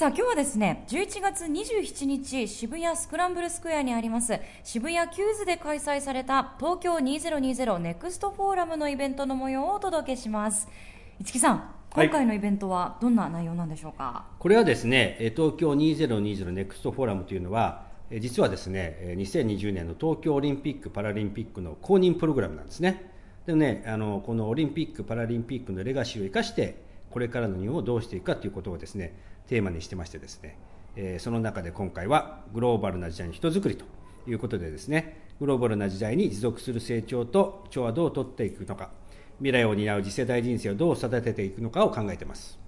さあ今日はですね、11月27日渋谷スクランブルスクエアにあります渋谷キューズで開催された東京2020ネクストフォーラムのイベントの模様をお届けします。市木さん、はい今回のイベントはどんな内容なんでしょうか？これはですねえー東京2020ネクストフォーラムというのはえー実はですねえー2020年の東京オリンピック・パラリンピックの公認プログラムなんですねでねあのこのオリンピック・パラリンピックのレガシーを生かしてこれからの日本をどうしていくかということをですねテーマにしてましてですね、えーその中で今回はグローバルな時代の人づくりということでですねグローバルな時代に持続する成長と調和どう取っていくのか未来を担う次世代人材をどう育てていくのかを考えてます。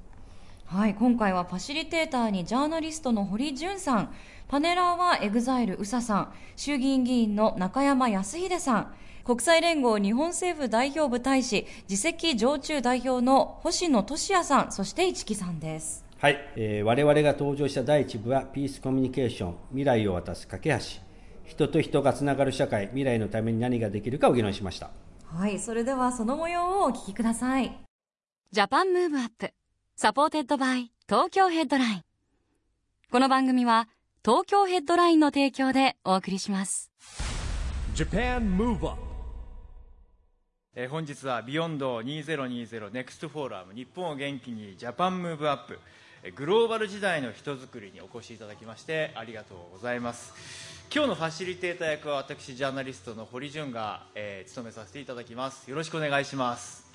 はい、今回はファシリテーターにジャーナリストの堀潤さん、パネラーは EXILE ÜSA さん、衆議院議員の中山康秀さん、国際連合日本政府代表部大使、次席常駐代表の星野俊也さん、そして市木さんです。はい、えー我々が登場した第一部は Peace Communication 未来を渡す架け橋。人と人がつながる社会未来のために何ができるかを議論しました。はい、それではその模様をお聞きください。 Japan Move Up supported by 東京ヘッドライン。この番組は東京ヘッドラインの提供でお送りします。Japan Move Up えー本日は Beyond 2020 Next Forum 日本を元気に Japan Move Up えーグローバル時代の人づくりにお越しいただきましてありがとうございます。今日のファシリテーター役は私ジャーナリストの堀潤が、えー務めさせていただきます。よろしくお願いします。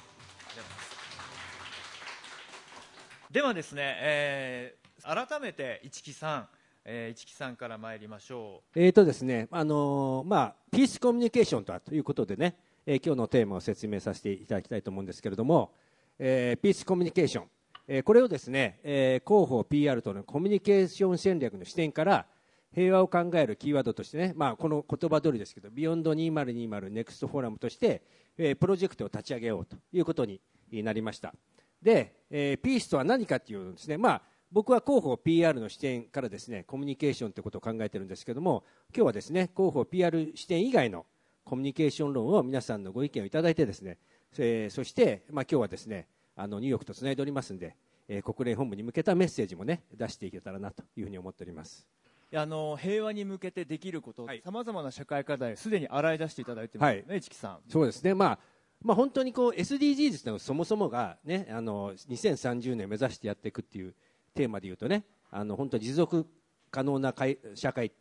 ではですね、えー改めて市木さん、えー市木さんから参りましょう。えーとですねあのーまあ、ピースコミュニケーションとはということでね、えー今日のテーマを説明させていただきたいと思うんですけれども、えー Peace Communication、えーこれをですね、えー広報 PR とのコミュニケーション戦略の視点から平和を考えるキーワードとしてね、まあ、この言葉通りですけど、 Beyond 2020 Next Forum として、えープロジェクトを立ち上げようということになりました。で、えー peace とは何かというのですね、まあ、僕は広報 PR の視点からですねコミュニケーションということを考えてるんですけども今日はですね広報 PR 視点以外のコミュニケーション論を皆さんのご意見をいただいてですね、えーそして、まあ、今日はですねあのニューヨークとつないでおりますんで、えー国連本部に向けたメッセージもね出していけたらなというふうに思っております。あの平和に向けてできることはい。さまざまな社会課題すでに洗い出していただいてますよね、市木さん。そうですね、まあまあ、本当にこう SDGs というのはそもそもが、ね、あの2030年目指してやっていくっていうテーマでいうとねあの本当に持続可能な会社会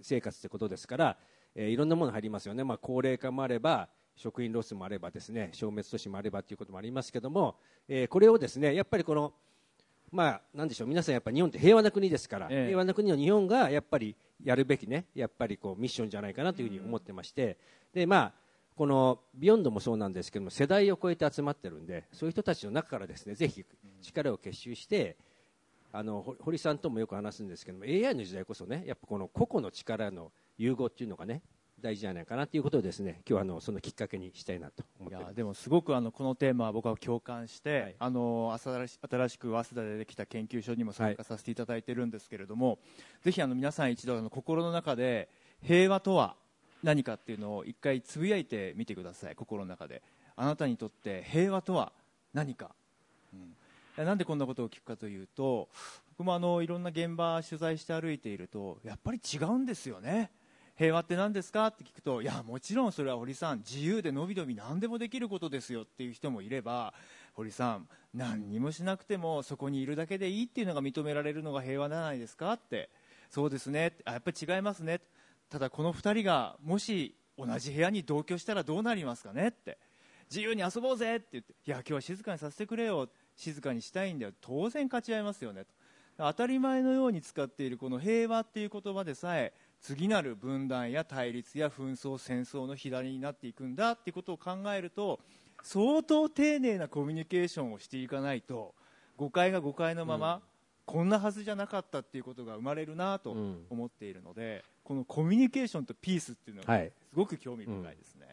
生活ということですから、えーいろんなもの入りますよね、まあ、高齢化もあれば食品ロスもあればですね消滅都市もあればということもありますけども、えーこれをですねやっぱりこのまあ、なんでしょう皆さんやっぱり日本って平和な国ですから、ええ。平和な国の日本がやっぱりやるべきねやっぱりこうミッションじゃないかなというふうに思ってまして、でまあこの Beyond もそうなんですけども世代を超えて集まってるんでそういう人たちの中からですねぜひ力を結集してあのほ堀さんともよく話すんですけども AI の時代こそねやっぱこの個々の力の融合っていうのがね大事じゃないかなということをですね今日はあのそのきっかけにしたいなと思っていやでもすごくあのこのテーマは僕は共感して、はい。あの新し新しく早稲田でできた研究所にも参加させていただいてるんですけれども、ぜひあの皆さん一度あの心の中で平和とは何かっていうのを一回つぶやいてみてください。心の中で。あなたにとって平和とは何か、うん、なんでこんなことを聞くかというと僕もあのいろんな現場取材して歩いているとやっぱり違うんですよね平和って何ですか？って聞くといやもちろんそれは堀さん自由でのびのび何でもできることですよっていう人もいれば堀さん何にもしなくてもそこにいるだけでいいっていうのが認められるのが平和じゃないですか？ってそうですねあやっぱり違いますねただこの2人がもし同じ部屋に同居したらどうなりますかね？って自由に遊ぼうぜ！って言っていや今日は静かにさせてくれよ静かにしたいんだよ当然勝ち合いますよねと当たり前のように使っているこの平和っていう言葉でさえ次なる分断や対立や紛争戦争の火種になっていくんだっていうことを考えると相当丁寧なコミュニケーションをしていかないと誤解が誤解のまま、こんなはずじゃなかったっていうことが生まれるなとうん。思っているので、このコミュニケーションとピースっていうのがはい。すごく興味深いですね。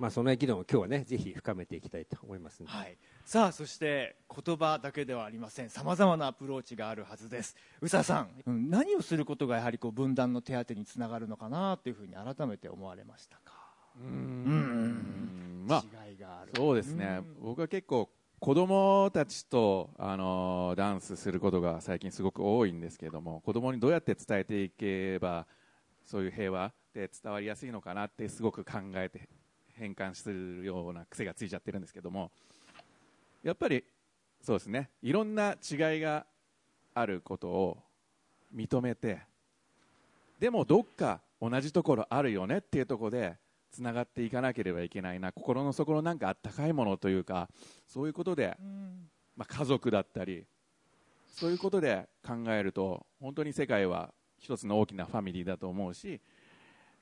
まあ、その議論を今日はねぜひ深めていきたいと思いますはい、さあそして言葉だけではありません。さまざまなアプローチがあるはずです。宇佐さん、うん何をすることがやはりこう分断の手当につながるのかなというふうに改めて思われましたか？うん。まあ違いがある。そうですね、僕は結構子供たちと、あのーダンスすることが最近すごく多いんですけれども子供にどうやって伝えていけばそういう平和で伝わりやすいのかなってすごく考えて変換するような癖がついちゃってるんですけどもやっぱりそうですね。いろんな違いがあることを認めてでもどっか同じところあるよねっていうところでつながっていかなければいけないな心の底のなんかあったかいものというかそういうことで、まあ、家族だったりそういうことで考えると本当に世界は一つの大きなファミリーだと思うし、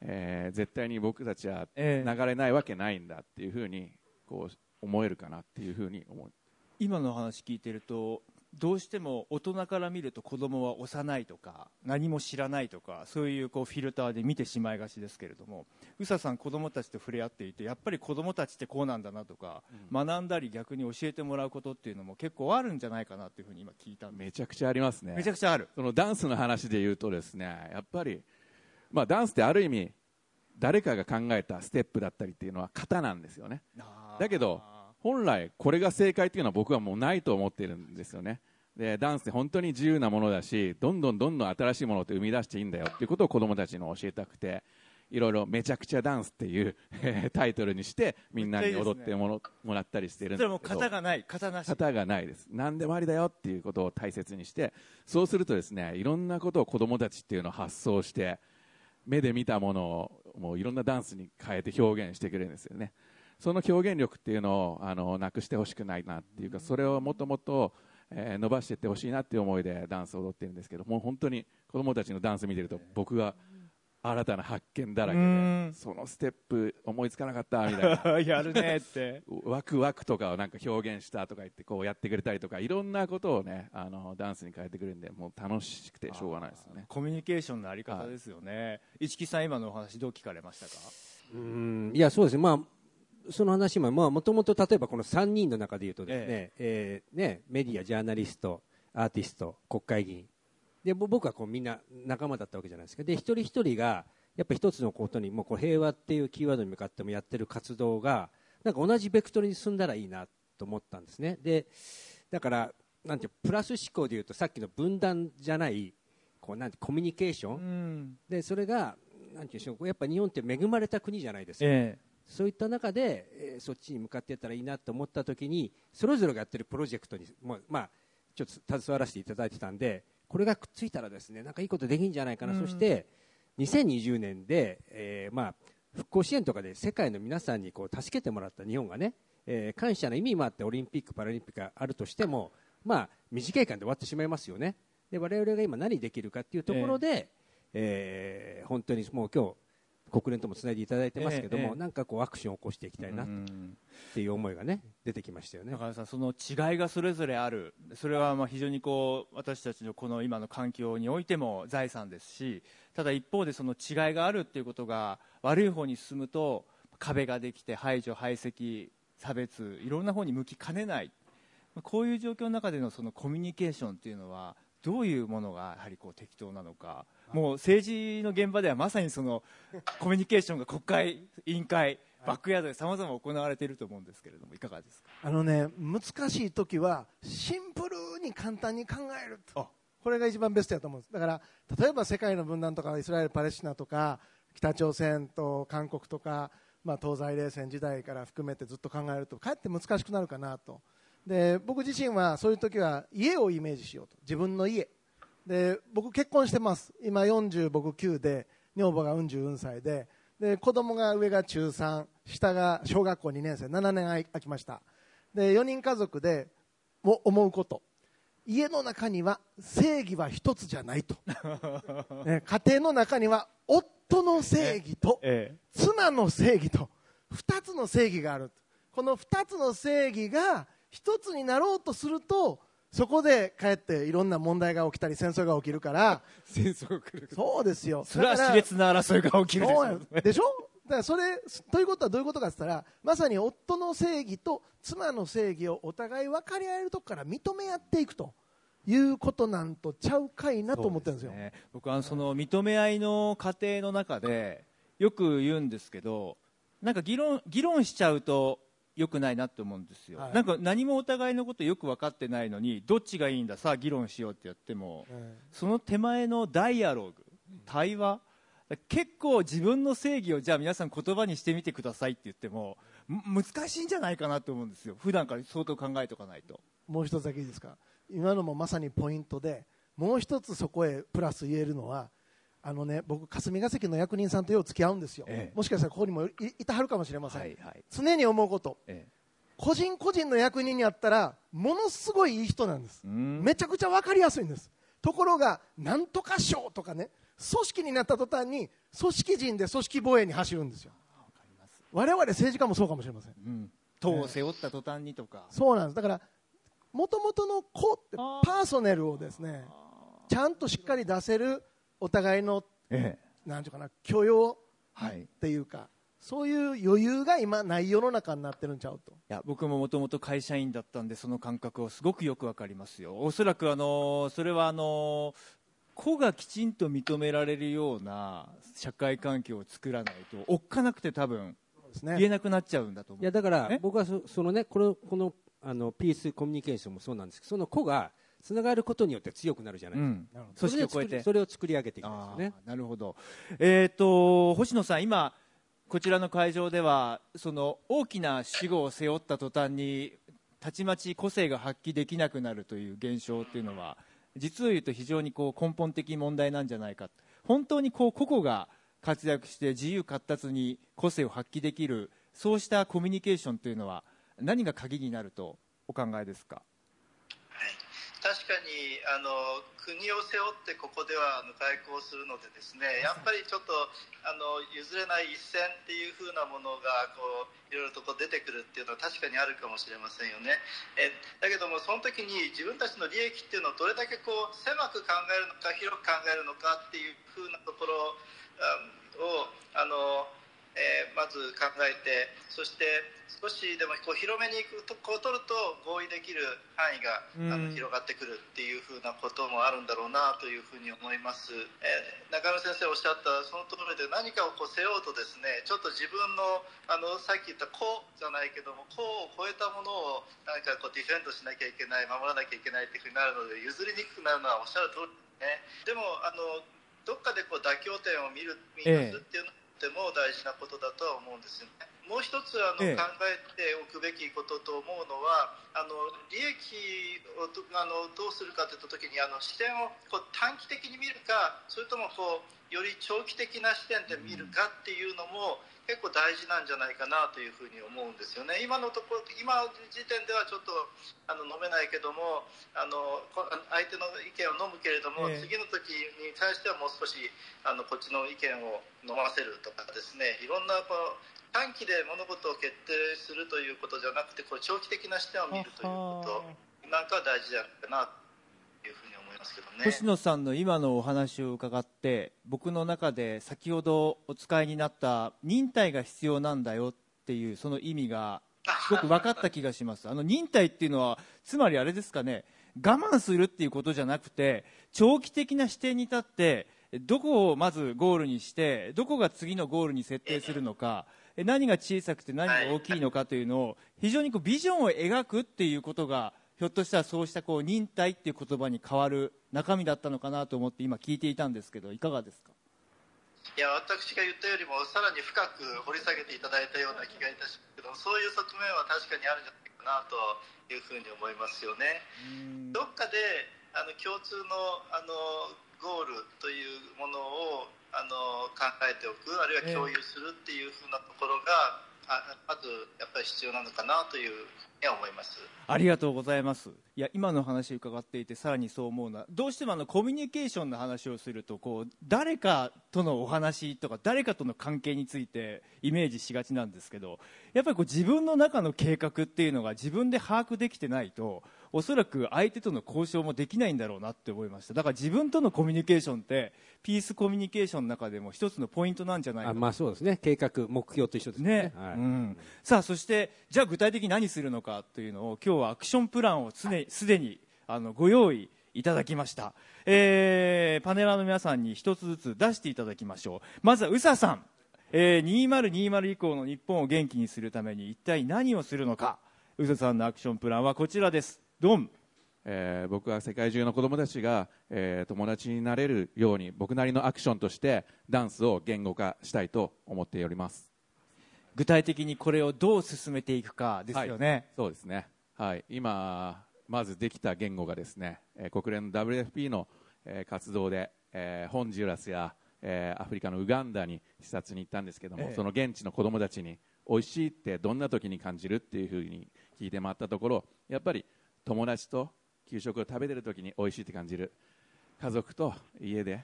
えー絶対に僕たちはええ流れないわけないんだっていうふうにこう思えるかなっていうふうに思う今の話聞いてるとどうしても大人から見ると子供は幼いとか何も知らないとかそういうこうフィルターで見てしまいがちですけれども宇佐さん子供たちと触れ合っていてやっぱり子供たちってこうなんだなとか、学んだり逆に教えてもらうことっていうのも結構あるんじゃないかなっていうふうに今聞いためちゃくちゃありますね。めちゃくちゃある。そのダンスの話で言うとですねやっぱり、まあ、ダンスってある意味誰かが考えたステップだったりっていうのは型なんですよね。だけど本来これが正解っていうのは僕はもうないと思っているんですよね。でダンスって本当に自由なものだしどんどんどんどん新しいものって生み出していいんだよっていうことを子供たちに教えたくていろいろめちゃくちゃダンスっていう タイトルにしてみんなに踊ってもらったりしてるんですけど。型がない。型なし。型がないです。何でもありだよっていうことを大切にして。そうするとですねいろんなことを子供たちっていうのを発想して目で見たものをもういろんなダンスに変えて表現してくれるんですよね。その表現力っていうのをあのなくしてほしくないなっていうかそれをもっともっと、えー伸ばしていってほしいなっていう思いでダンスを踊ってるんですけどもう本当に子供たちのダンス見てると僕が新たな発見だらけうん。でそのステップ思いつかなかったみたいな。やるねって。ワクワクとかをなんか表現したとか言ってこうやってくれたりとかいろんなことをねあのダンスに変えてくれるんでもう楽しくてしょうがないですよね。コミュニケーションのあり方ですよね。市木さん今のお話どう聞かれましたか？うん。いやそうです。ねまあその話もまあもともと例えばこの3人の中で言うとですね,、えーねメディアジャーナリストアーティスト国会議員でぼ僕はこうみんな仲間だったわけじゃないですか。で一人一人がやっぱ一つのことにもうこう平和っていうキーワードに向かってもやってる活動がなんか同じベクトルに進んだらいいなと思ったんですね。でだからなんてプラス思考でいうとさっきの分断じゃないこうなんてコミュニケーション、うん。でそれがなんていうんでしょうやっぱ日本って恵まれた国じゃないですか、えそういった中で、えーそっちに向かっていったらいいなと思った時にそれぞれがやってるプロジェクトにもうまあちょっと携わらせていただいてたんでこれがくっついたらですねなんかいいことできるんじゃないかな、うん。そして2020年で、えーまあ、復興支援とかで世界の皆さんにこう助けてもらった日本がね、えー感謝の意味もあってオリンピック・パラリンピックがあるとしても、まあ、短い間で終わってしまいますよね。で我々が今何できるかっていうところで、えー本当にもう今日国連ともつないでいただいてますけども、ええええ。なんかこうアクションを起こしていきたいなっうんていう思いがね出てきましたよね。中田さんその違いがそれぞれある。それはまあ非常にこう私たちのこの今の環境においても財産ですしただ一方でその違いがあるっていうことが悪い方に進むと壁ができて排除排斥差別いろんな方に向きかねない。こういう状況の中でのそのコミュニケーションっていうのはどういうものがやはりこう適当なのか。もう政治の現場ではまさにそのコミュニケーションが国会委員会バックヤードでさまざま行われていると思うんですけれどもいかがですか？あのね難しい時はシンプルに簡単に考えると。これが一番ベストだと思うんです。だから例えば世界の分断とかイスラエル、パレスチナとか北朝鮮と韓国とか、まあ、東西冷戦時代から含めてずっと考えるとかえって難しくなるかなとで僕自身はそういう時は家をイメージしようと。自分の家。で僕結婚してます。今40僕9で女房が44歳で。で子供が上が中3下が小学校2年生7年空きました。で4人家族でも思うこと。家の中には正義は一つじゃないと、ね家庭の中には夫の正義とえ妻の正義と2つの正義がある。この2つの正義が1つになろうとするとそこでかえっていろんな問題が起きたり戦争が起きるから。戦争が来る。そうですよ。それは熾烈な争いが起きるでしょ。でしょ？だからそれということはどういうことかって言ったらまさに夫の正義と妻の正義をお互い分かり合えるとこから認め合っていくと。いうことなんとちゃうかいなと思ってるんですよ。ね、僕はその認め合いの過程の中でよく言うんですけどなんか議論議論しちゃうと良くないなって思うんですよ、はい。なんか何もお互いのことよく分かってないのにどっちがいいんださあ議論しようってやってもその手前のダイアログ対話結構自分の正義をじゃあ皆さん言葉にしてみてくださいって言ってもむ難しいんじゃないかなと思うんですよ。普段から相当考えておかないと。もう一つだけいいですか？今のもまさにポイントでもう一つそこへプラス言えるのはあのね僕霞が関の役人さんとよう付き合うんですよ、ええ。もしかしたらここにもいいたはるかもしれません、はいはい。常に思うこと。ええ。個人個人の役人にあったらものすごいいい人なんです。うん。めちゃくちゃ分かりやすいんです。ところがなんとか賞とかね組織になった途端に組織人で組織防衛に走るんですよ。我々政治家もそうかもしれません。うん。党を背負った途端にとか、そうなんです。だからもともとの子ってパーソネルをですねちゃんとしっかり出せるお互いのええ。なんていうかな許容はい。っていうかそういう余裕が今ない世の中になってるんちゃうと。いや僕ももともと会社員だったんでその感覚をすごくよくわかりますよ。おそらくあのそれはあの個がきちんと認められるような社会環境を作らないとおっかなくて多分言えねなくなっちゃうんだと思う。いやだからえ？僕はそそのねこのこのあのピースコミュニケーションもそうなんですけどその子がつながることによって強くなるじゃないですか、うん。組織を超えて。それを作り上げていきまあすよね。ーなるほど、えー、と星野さん、今、こちらの会場ではその大きな主語を背負った途端にたちまち個性が発揮できなくなるという現象っていうのは実を言うと非常にこう根本的問題なんじゃないか。本当にこう個々が活躍して自由闊達に個性を発揮できるそうしたコミュニケーションというのは何が鍵になるとお考えですか？確かにあの国を背負ってここではあの外交するのでですねやっぱりちょっとあの譲れない一線っていう風なものがこういろいろとこう出てくるっていうのは確かにあるかもしれませんよね。えだけどもその時に自分たちの利益っていうのをどれだけこう狭く考えるのか広く考えるのかっていう風なところあをあのえーまず考えてそして少しでもこう広めにいくとこう取ると合意できる範囲があうん。の広がってくるっていうふうなこともあるんだろうなというふうに思います、えー中野先生おっしゃったその通りで何かをこう背負うとですねちょっと自分のあのさっき言った「個」じゃないけども「個」を超えたものを何かこうディフェンドしなきゃいけない守らなきゃいけないっていうふうになるので譲りにくくなるのはおっしゃる通りですね。でもあのどっかでこう妥協点を見る見出すっていうのはとても大事なことだとは思うんですよね。もう一つあの、ええ考えておくべきことと思うのはあの利益をどあのどうするかといった時にあの視点をこう短期的に見るかそれともこうより長期的な視点で見るかっていうのも、結構大事なんじゃないかなというふうに思うんですよね。今のところ今時点ではちょっとあの飲めないけどもあのこ相手の意見を飲むけれども、ええ次の時に対してはもう少しあのこっちの意見を飲ませるとかですねいろんなこの短期で物事を決定するということじゃなくてこう長期的な視点を見るということなんかは大事じゃないかなというふうに思いますけどね。星野さんの今のお話を伺って僕の中で先ほどお使いになった忍耐が必要なんだよっていうその意味がすごく分かった気がしますあの忍耐っていうのはつまりあれですかね我慢するっていうことじゃなくて長期的な視点に立ってどこをまずゴールにしてどこが次のゴールに設定するのか何が小さくて何が大きいのかというのを非常にこうビジョンを描くっていうことがひょっとしたらそうしたこう忍耐っていう言葉に変わる中身だったのかなと思って今聞いていたんですけどいかがですか？いや私が言ったよりもさらに深く掘り下げていただいたような気がいたしますけどそういう側面は確かにあるんじゃないかなというふうに思いますよね。どっかであの共通のあのゴールというえておくあるいは共有するっていうふうなところが、あまずやっぱり必要なのかなというに思います。ありがとうございます。いや、今の話を伺っていて、さらにそう思うのは、どうしてもあの、コミュニケーションの話をすると、こう、誰かとのお話とか、誰かとの関係についてイメージしがちなんですけど、やっぱりこう、自分の中の計画っていうのが自分で把握できてないと、おそらく相手との交渉もできないんだろうなって思いました。だから自分とのコミュニケーションって、ピースコミュニケーションの中でも一つのポイントなんじゃないかまあそうですね。計画目標と一緒ですね。ね。はい。うん、さあそしてじゃあ具体的に何するのかというのを今日はアクションプランをすですでにあのご用意いただきました、えーパネラーの皆さんに一つずつ出していただきましょう。まずは宇佐さん、えー2020以降の日本を元気にするために一体何をするのか。宇佐さんのアクションプランはこちらですドン。えー僕は世界中の子どもたちが、えー友達になれるように僕なりのアクションとしてダンスを言語化したいと思っております。具体的にこれをどう進めていくかですよね、そうですね、はい、今まずできた言語がですね、えー国連の WFP の、えー活動で、えーホンジュラスや、えーアフリカのウガンダに視察に行ったんですけども、ええ。その現地の子どもたちに美味しいってどんな時に感じるっていうふうに聞いて回ったところやっぱり友達と給食を食べてる時に美味しいって感じる。家族と家で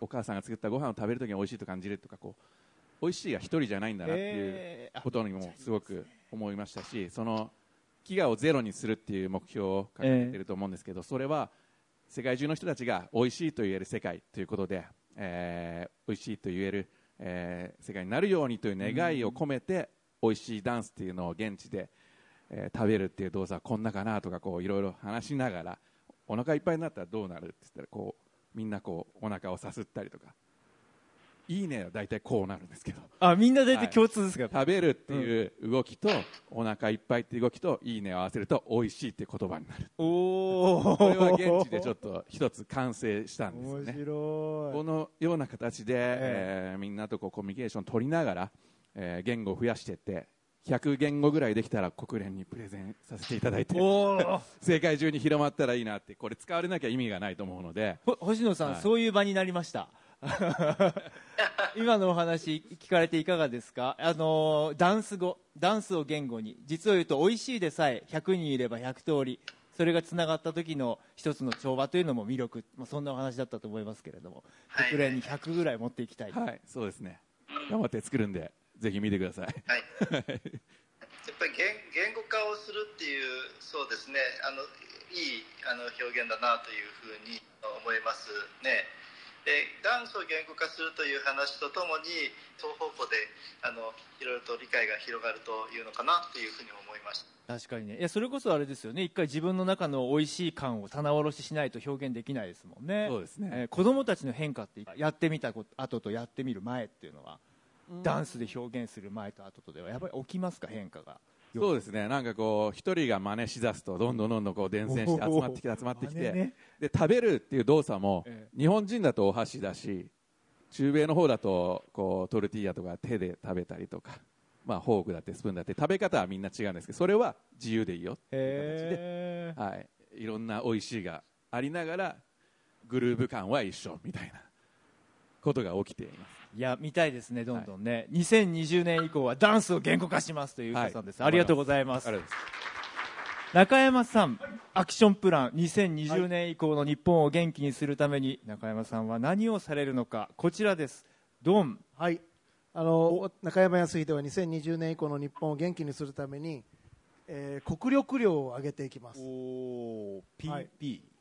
お母さんが作ったご飯を食べる時に美味しいと感じるとかこう美味しいが一人じゃないんだなっていうことにもすごく思いましたしその飢餓をゼロにするっていう目標を掲げていると思うんですけど、それは世界中の人たちが美味しいと言える世界ということで、えー美味しいと言える、えー世界になるようにという願いを込めて、美味しいダンスっていうのを現地で、えー食べるっていう動作はこんなかなとかこういろいろ話しながらお腹いっぱいになったらどうなるって言ったらこうみんなこうお腹をさすったりとか。いいねは大体こうなるんですけど。あみんな大体共通ですが、食べるっていう動きと、お腹いっぱいっていう動きといいねを合わせると美味しいっていう言葉になる。おおこれは現地でちょっと一つ完成したんですよねこのような形で、えーみんなとこうコミュニケーション取りながら、えー言語を増やしていって100言語ぐらいできたら国連にプレゼンさせていただいて。世界中に広まったらいいなってこれ使われなきゃ意味がないと思うので。ほ星野さん、はい。そういう場になりました。今のお話聞かれていかがですか？あのダンス語ダンスを言語に。実を言うと美味しいでさえ100人いれば100通り。それがつながった時の一つの調和というのも魅力、まあ、そんなお話だったと思いますけれども。はい。国連に100ぐらい持っていきたい、はいそうですね。頑張って作るんでぜひ見てください。はい、やっぱり言言語化をするっていうそうですね。あのいいあの表現だなというふうに思いますね。でダンスを言語化するという話とともに双方向であのいろいろと理解が広がるというのかなというふうに思いました確かにね。いやそれこそあれですよね。一回自分の中の美味しい感を棚卸ししないと表現できないですもんね。そうですね。えー子供たちの変化ってやってみたこと後とやってみる前っていうのは、ダンスで表現する前と後とではやっぱり起きますか？変化が。そうですね。なんかこう一人が真似しだすとどんどんどんどんこう伝染して集まってきて集まってきて、ね。で食べるっていう動作も、え日本人だとお箸だし中米の方だとこうトルティーヤとか手で食べたりとか、まあ、フォークだってスプーンだって食べ方はみんな違うんですけどそれは自由でいいよっていう形で、はい、いろんな美味しいがありながらグルーヴ感は一緒みたいなことが起きていますいや見たいですねどんどんね、2020年以降はダンスを言語化しますというさんです、ありがとうございます。中山さんアクションプラン。2020年以降の日本を元気にするために。中山さんは何をされるのか。こちらです。ドン。はい。あの中山康秀は2020年以降の日本を元気にするために、えー国力量を上げていきます。お PP、はい。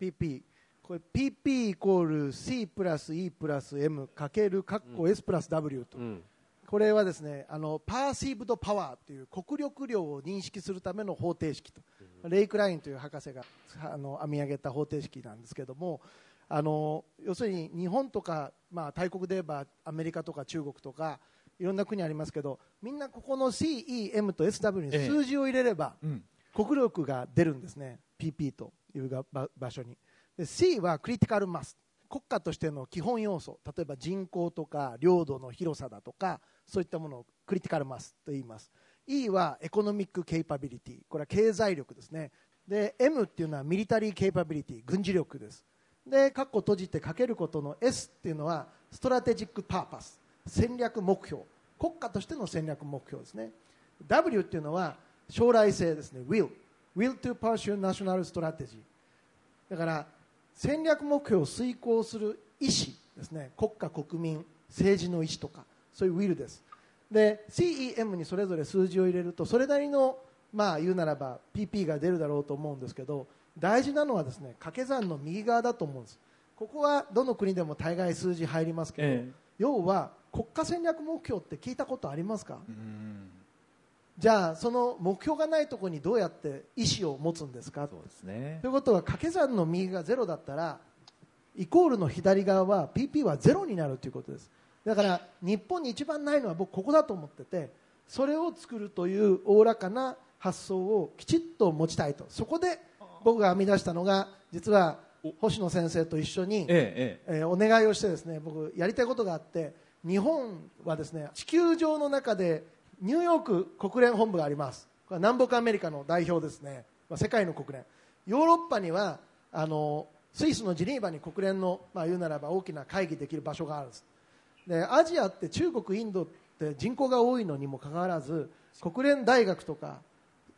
PP これ PP イコール C プラス E プラス M かけるカッコ S プラス W と、うん。これはですねあのパーシーブドパワーという国力量を認識するための方程式と、レイクラインという博士があの編み上げた方程式なんですけどもあの要するに日本とか、まあ、大国で言えばアメリカとか中国とかいろんな国ありますけどみんなここの CEM と SW に数字を入れれば、うん。国力が出るんですね PP というが場場所に。で C はクリティカルマス。国家としての基本要素。例えば人口とか領土の広さだとかそういったものをクリティカルマスと言います。E は economic capability。これは経済力ですね。で M っていうのは military capability 軍事力です。で括弧閉じてかけることの S っていうのは strategic purpose。戦略目標。国家としての戦略目標ですね。W っていうのは将来性ですね。Will will to pursue national strategy だから戦略目標を遂行する意思ですね。国家国民政治の意思とかそういう will です。で CEM にそれぞれ数字を入れるとそれなりのまあ言うならば PP が出るだろうと思うんですけど大事なのはですね掛け算の右側だと思うんです。ここはどの国でも大概数字入りますけど、ええ。要は国家戦略目標って聞いたことありますか？じゃあその目標がないところにどうやって意思を持つんですか？そうですね。ということは掛け算の右がゼロだったらイコールの左側は PP はゼロになるということです。だから日本に一番ないのは僕ここだと思っててそれを作るというおおらかな発想をきちっと持ちたいと。そこで僕が編み出したのが実は星野先生と一緒に、えええ。えーお願いをしてですね僕やりたいことがあって日本はですね地球上の中でニューヨーク国連本部があります。これは南北アメリカの代表ですね、まあ、世界の国連。ヨーロッパにはあのスイスのジニーバに国連の、まあ、言うならば大きな会議できる場所があるんです。でアジアって中国インドって人口が多いのにもかかわらず国連大学とか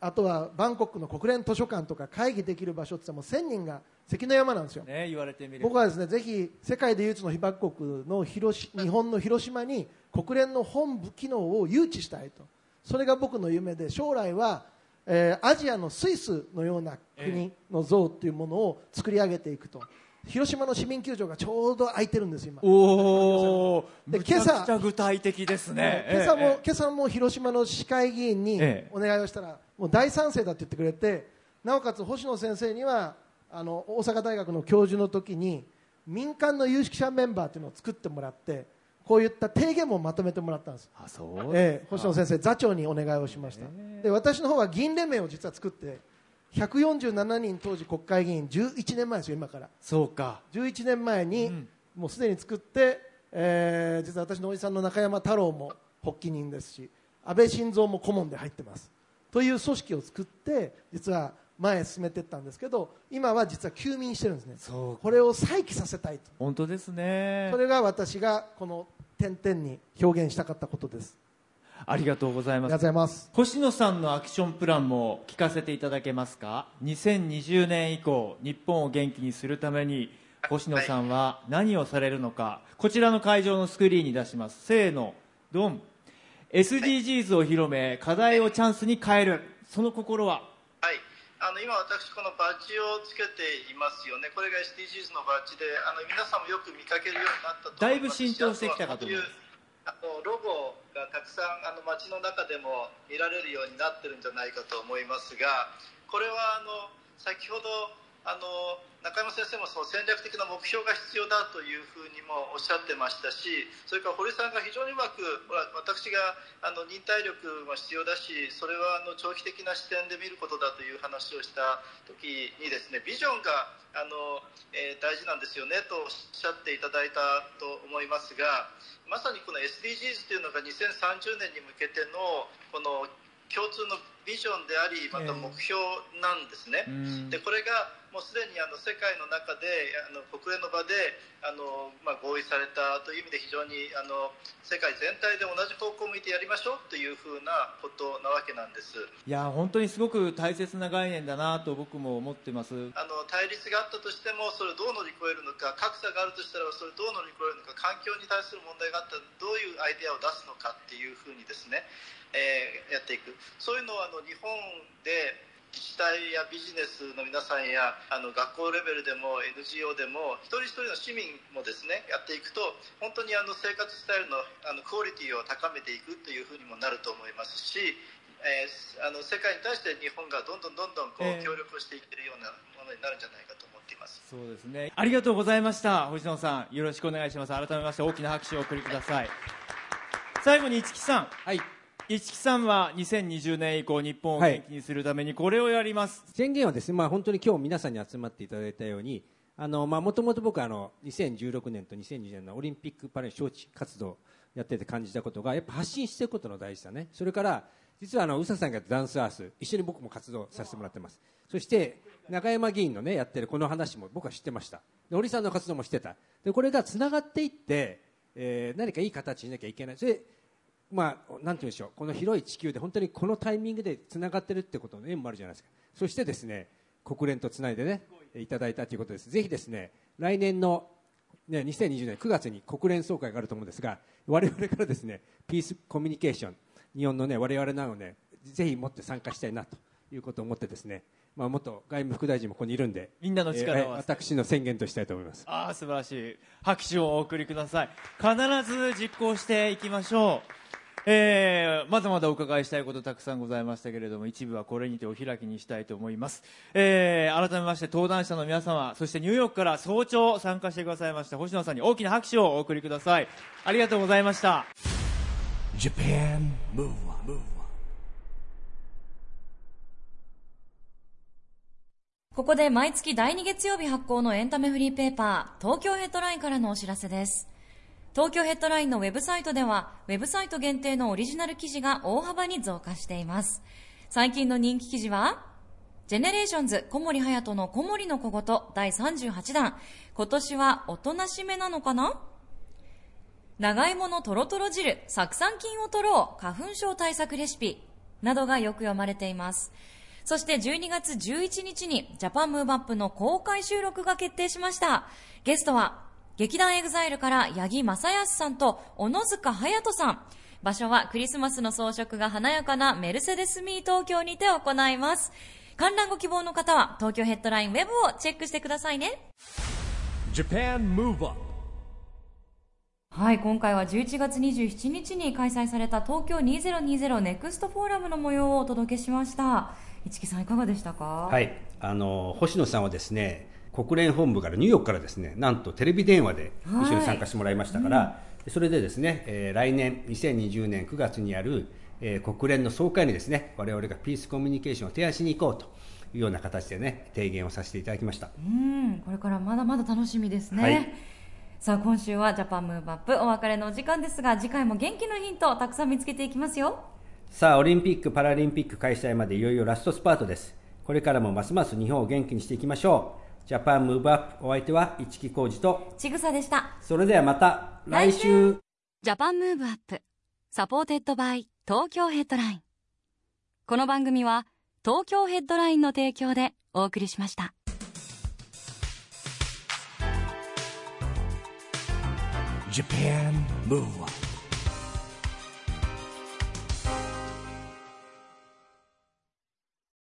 あとはバンコクの国連図書館とか会議できる場所っても1000人が関の山なんですよ。えね言われてみれば。僕はですねぜひ世界で唯一の被爆国の広し日本の広島に国連の本部機能を誘致したいと。それが僕の夢で将来は、えーアジアのスイスのような国の像っていうものを作り上げていくと。広島の市民球場がちょうど空いてるんです今。おおで今朝具体的ですね。今朝も、ええ。今朝も広島の市会議員にええ。お願いをしたら、もう大賛成だって言ってくれてなおかつ星野先生にはあの大阪大学の教授の時に民間の有識者メンバーというのを作ってもらってこういった提言もまとめてもらったんです、あそう。ええ星野先生座長にお願いをしました、で私の方は議員連盟を実は作って147人当時国会議員11年前ですよ今から。そうか。11年前に、うん。もうすでに作って、えー実は私のおじさんの中山太郎も発起人ですし安倍晋三も顧問で入ってます。という組織を作って実は前へ進めていったんですけど今は実は休眠してるんですね。そうこれを再起させたいと。本当ですね。それが私がこの点々に表現したかったことです。ありがとうございます。星野さんのアクションプランも聞かせていただけますか？2020年以降日本を元気にするために星野さんは何をされるのかこちらの会場のスクリーンに出します。せーのドン。SDGs を広め課題をチャンスに変える。その心は？はい、あの今、私、このバッジをつけていますよね、これが SDGs のバッジで、あの皆さんもよく見かけるようになったと思います。だいぶ浸透してきたかと思いますあのロゴがたくさんあの街の中でも見られるようになってるんじゃないかと思いますが、これはあの先ほどあの中山先生もその戦略的な目標が必要だというふうにもおっしゃってましたしそれから堀さんが非常にうまくほら私があの忍耐力も必要だしそれはあの長期的な視点で見ることだという話をした時にですねビジョンがあの、えー大事なんですよねとおっしゃっていただいたと思いますがまさにこの SDGs というのが2030年に向けてのこの共通のビジョンでありまた目標なんですね。うんでこれがもうすでにあの世界の中であの国連の場であの、まあ、合意されたという意味で非常にあの世界全体で同じ方向を向いてやりましょうというふうなことなわけなんです。いや本当にすごく大切な概念だなと僕も思ってますあの対立があったとしてもそれをどう乗り越えるのか格差があるとしたらそれをどう乗り越えるのか環境に対する問題があったらどういうアイデアを出すのかっていうふうにですね、えーやっていくそういうのをあの日本で自治体やビジネスの皆さんやあの学校レベルでも NGO でも一人一人の市民もですねやっていくと本当にあの生活スタイルのあのクオリティを高めていくというふうにもなると思いますし、えーあの世界に対して日本がどんどんどんどんこう、ええ。協力をしていけるようなものになるんじゃないかと思っています。そうですね。ありがとうございました。星野さんよろしくお願いします。改めまして大きな拍手をお送りください。最後に市木さん。はい市木さんは2020年以降日本を元気にするためにこれをやります、宣言はですね、まあ、本当に今日皆さんに集まっていただいたようにあの、まあ、もともと僕はあの2016年と2020年のオリンピック・パラリンピック招致活動やってて感じたことがやっぱ発信していくことの大事さね。それから実はあの宇佐さんがやってダンスアース一緒に僕も活動させてもらってます。そして中山議員のねやってるこの話も僕は知ってました。で堀さんの活動もしてた。でこれがつながっていって、えー何かいい形になきゃいけない。それまあ、なんていうんでしょう。この広い地球で本当にこのタイミングでつながってるってことの縁もあるじゃないですか。そしてですね国連とつないでねいただいたということです。ぜひですね来年の、ね、2020年9月に国連総会があると思うんですが我々からですねピースコミュニケーション日本のね我々なのでぜひもって参加したいなということを思ってですねまあ、元外務副大臣もここにいるんでみんなの力を、えー、私の宣言としたいと思います。ああ素晴らしい。拍手をお送りください。必ず実行していきましょうえー、まだまだお伺いしたいことたくさんございましたけれども一部はこれにてお開きにしたいと思います、えー、改めまして登壇者の皆様そしてニューヨークから早朝参加してくださいました星野さんに大きな拍手をお送りください。ありがとうございました。Japan, move on, move ここで毎月第2月曜日発行のエンタメフリーペーパー、東京ヘッドラインからのお知らせです。東京ヘッドラインのウェブサイトでは、ウェブサイト限定のオリジナル記事が大幅に増加しています。最近の人気記事は、ジェネレーションズ小森隼の小森の小言第38弾。今年はおとなしめなのかな？長芋のとろとろ汁、酢酸菌を取ろう、花粉症対策レシピなどがよく読まれています。そして12月11日に Japan Move Up の公開収録が決定しました。ゲストは劇団エグザイルから八木将康さんと小野塚勇人さん。場所はクリスマスの装飾が華やかなメルセデスミー東京にて行います。観覧ご希望の方は東京ヘッドラインウェブをチェックしてくださいね。はい、今回は11月27日に開催された東京2020ネクストフォーラムの模様をお届けしました。市木さんいかがでしたか？はいあの星野さんはですね国連本部からニューヨークからですねなんとテレビ電話で一緒に参加してもらいましたから、はいうん、それでですね、えー、来年2020年9月にある、えー、国連の総会にですね我々がピースコミュニケーションを提案しに行こうというような形でね提言をさせていただきました。うんこれからまだまだ楽しみですね、はい、さあ今週はジャパンムーブアップお別れのお時間ですが次回も元気のヒントをたくさん見つけていきますよ。さあオリンピック・パラリンピック開催までいよいよラストスパートです。これからもますます日本を元気にしていきましょうジャパンムーブアップお相手は市木浩二と。ちぐさでした。それではまた来週。 Japan Move Up supported by 東京ヘッドライン。この番組は東京ヘッドラインの提供でお送りしました。Japan Move Up